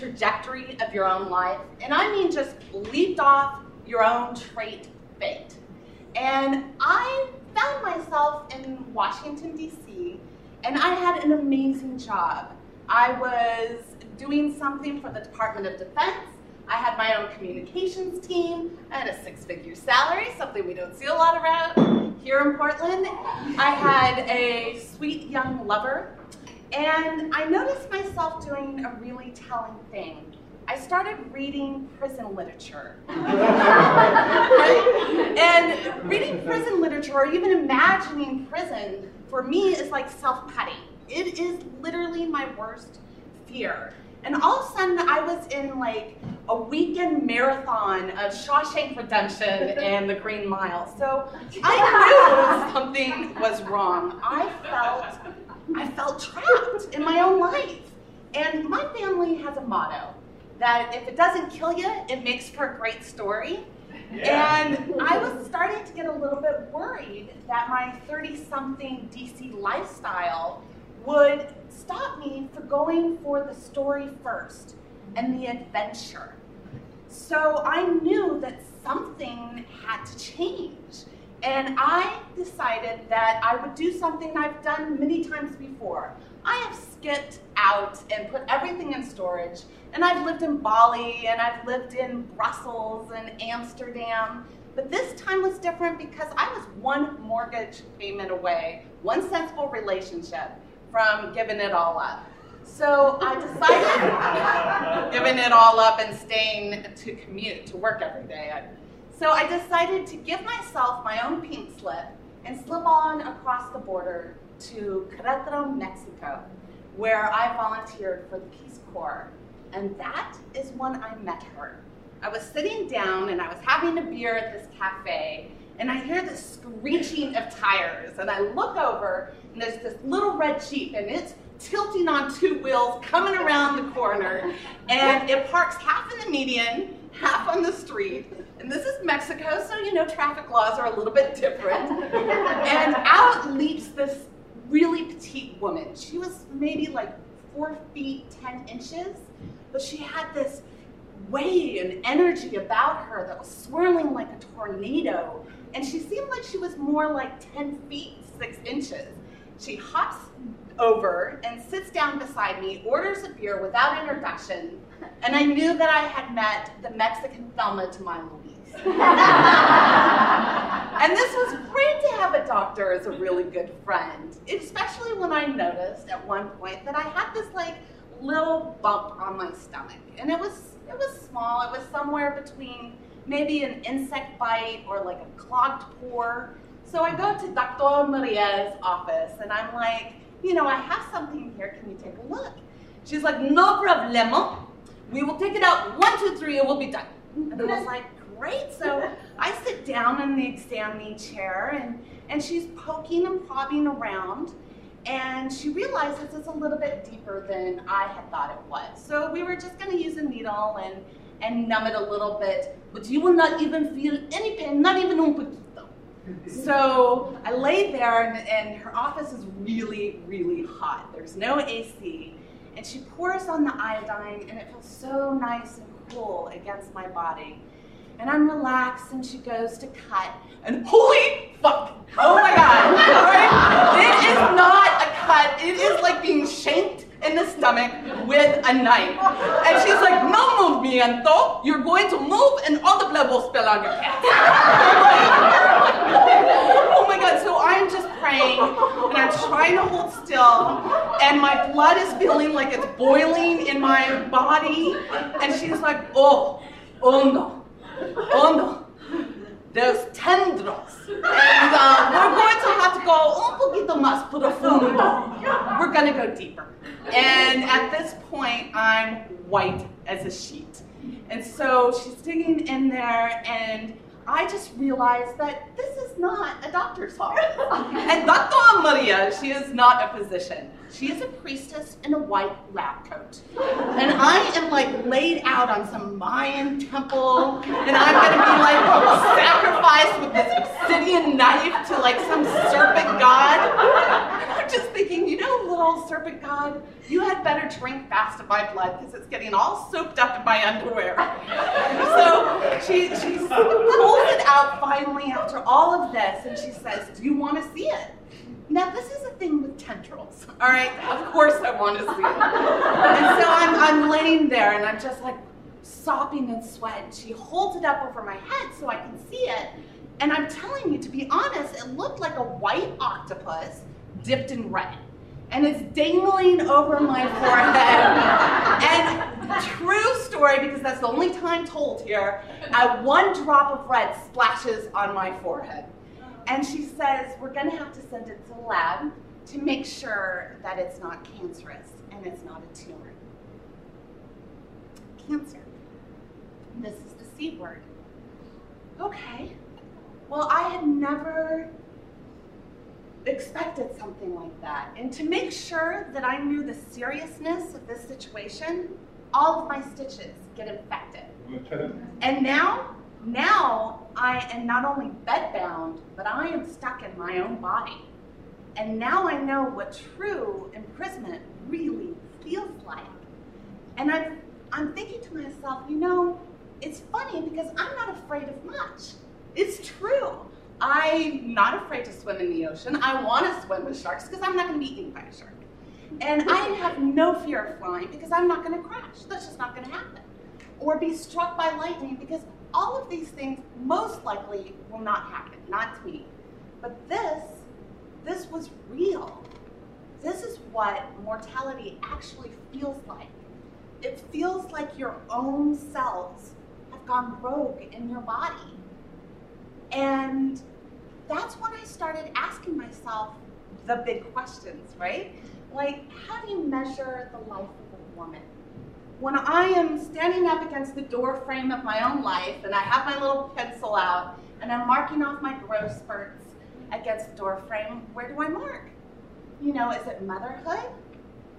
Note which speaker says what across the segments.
Speaker 1: trajectory of your own life, and I mean just leaped off your own trait fate. And I found myself in Washington, D.C., and I had an amazing job. I was doing something for the Department of Defense. I had my own communications team. I had a six figure salary, something we don't see a lot around here in Portland. I had a sweet young lover. And I noticed myself doing a really telling thing. I started reading prison literature. right? And reading prison literature, or even imagining prison, for me is like self putty. It is literally my worst fear. And all of a sudden, I was in like a weekend marathon of Shawshank Redemption and The Green Mile. So I knew something was wrong. I felt, I felt trapped in my own life. And my family has a motto that if it doesn't kill you, it makes for a great story. Yeah. And I was starting to get a little bit worried that my 30 something DC lifestyle would stop me from going for the story first and the adventure. So I knew that something had to change. And I decided that I would do something I've done many times before. I have skipped out and put everything in storage. And I've lived in Bali and I've lived in Brussels and Amsterdam. But this time was different because I was one mortgage payment away, one sensible relationship from giving it all up. So I decided, giving it all up and staying to commute, to work every day. So I decided to give myself my own pink slip and slip on across the border to Querétaro, Mexico, where I volunteered for the Peace Corps. And that is when I met her. I was sitting down and I was having a beer at this cafe, and I hear this screeching of tires. And I look over, and there's this little red Jeep, and it's tilting on two wheels coming around the corner. And it parks half in the median, half on the street. And this is Mexico, so you know traffic laws are a little bit different. and out leaps this really petite woman. She was maybe like four feet, 10 inches, but she had this way and energy about her that was swirling like a tornado. And she seemed like she was more like 10 feet, six inches. She hops over and sits down beside me, orders a beer without introduction, and I knew that I had met the Mexican Thelma to my Louise. and this was great to have a doctor as a really good friend, especially when I noticed at one point that I had this like little bump on my stomach. And it was it was small. It was somewhere between maybe an insect bite or like a clogged pore. So I go to Dr. Maria's office and I'm like, you know, I have something here. Can you take a look? She's like, no problema. We will take it out. One, two, three, and we'll be done. And I was like, great. So I sit down in the examining chair and, and she's poking and prodding around and she realizes it's a little bit deeper than I had thought it was. So we were just going to use a needle and, and numb it a little bit, but you will not even feel any pain, not even un poquito. So I lay there, and, and her office is really, really hot. There's no AC. And she pours on the iodine, and it feels so nice and cool against my body and I'm relaxed, and she goes to cut, and holy fuck! Oh my god! Right? It is not a cut. It is like being shanked in the stomach with a knife. And she's like, no movimiento. You're going to move, and all the blood will spill on your pants. oh my god! So I'm just praying, and I'm trying to hold still, and my blood is feeling like it's boiling in my body. And she's like, oh, oh no oh no, there's tendrils. And uh, we're going to have to go un poquito más profundo. We're going to go deeper. And at this point, I'm white as a sheet. And so she's digging in there, and I just realized that this is not a doctor's heart. and Dr. Maria, she is not a physician. She is a priestess in a white lab coat. And I am like laid out on some Mayan temple, and I'm gonna be like sacrificed with this obsidian knife to like some serpent god. Just thinking, you know, little serpent god, you had better drink fast of my blood because it's getting all soaked up in my underwear. so she, she pulls it out finally after all of this and she says, Do you want to see it? Now, this is a thing with tendrils, all right? Of course I want to see it. And so I'm, I'm laying there and I'm just like sopping in sweat. And she holds it up over my head so I can see it. And I'm telling you, to be honest, it looked like a white octopus dipped in red. And it's dangling over my forehead. and true story, because that's the only time told here, uh, one drop of red splashes on my forehead. And she says, We're going to have to send it to the lab to make sure that it's not cancerous and it's not a tumor. Cancer. This is the C word. Okay. Well, I had never expected something like that. And to make sure that I knew the seriousness of this situation, all of my stitches get infected. and now, now I am not only bedbound, but I am stuck in my own body. And now I know what true imprisonment really feels like. And I'm, I'm thinking to myself, you know, it's funny because I'm not afraid of much. I'm not afraid to swim in the ocean. I want to swim with sharks because I'm not going to be eaten by a shark. And I have no fear of flying because I'm not going to crash. That's just not going to happen. Or be struck by lightning because all of these things most likely will not happen, not to me. But this, this was real. This is what mortality actually feels like. It feels like your own cells have gone rogue in your body. And started asking myself the big questions, right? Like, how do you measure the life of a woman? When I am standing up against the door frame of my own life and I have my little pencil out and I'm marking off my growth spurts against the door frame, where do I mark? You know, is it motherhood?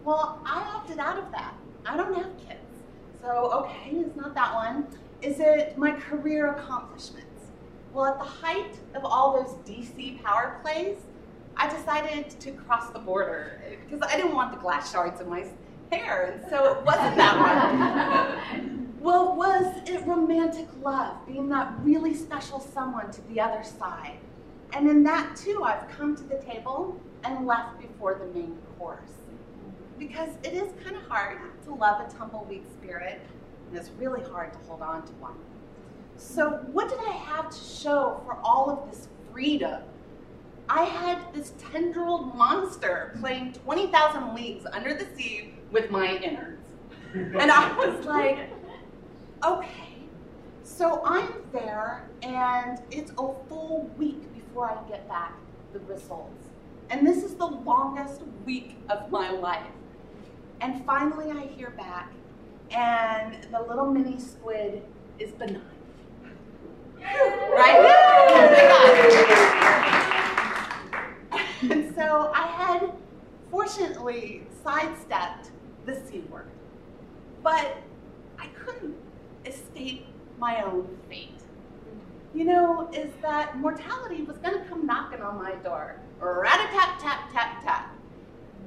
Speaker 1: Well, I opted out of that. I don't have kids. So, okay, it's not that one. Is it my career accomplishments? Well, at the height of all those DC power plays, I decided to cross the border eh, because I didn't want the glass shards in my hair, and so it wasn't that one. well, was it romantic love, being that really special someone to the other side? And in that too, I've come to the table and left before the main course. Because it is kind of hard to love a tumbleweed spirit, and it's really hard to hold on to one. So, what did I have to show for all of this freedom? I had this tendril monster playing 20,000 leagues under the sea with my innards. And I was like, okay. So I'm there, and it's a full week before I get back the results. And this is the longest week of my life. And finally, I hear back, and the little mini squid is benign. Right? and so I had fortunately sidestepped the C word. But I couldn't escape my own fate. You know, is that mortality was going to come knocking on my door. Rat-a-tap, tap, tap, tap.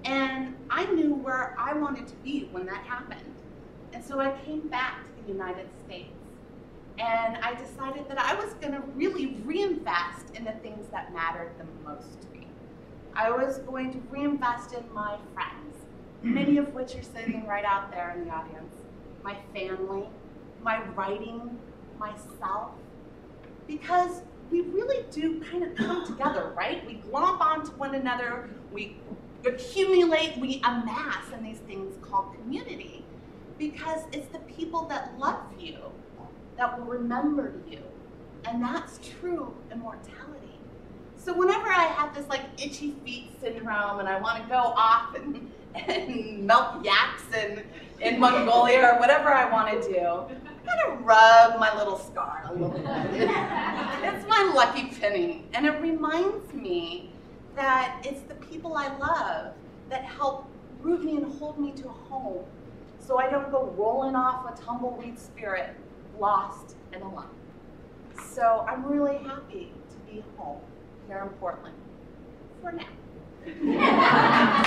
Speaker 1: And I knew where I wanted to be when that happened. And so I came back to the United States. And I decided that I was going to really reinvest in the things that mattered the most to me. I was going to reinvest in my friends, many of which are sitting right out there in the audience, my family, my writing, myself, because we really do kind of come together, right? We glomp onto one another, we accumulate, we amass in these things called community because it's the people that love you that will remember you. And that's true immortality. So whenever I have this like itchy feet syndrome and I want to go off and, and melt yaks in, in Mongolia or whatever I want to do, I kind of rub my little scar a little bit. it's my lucky penny. And it reminds me that it's the people I love that help root me and hold me to home so I don't go rolling off a tumbleweed spirit lost and alone. So I'm really happy to be home here in Portland for now.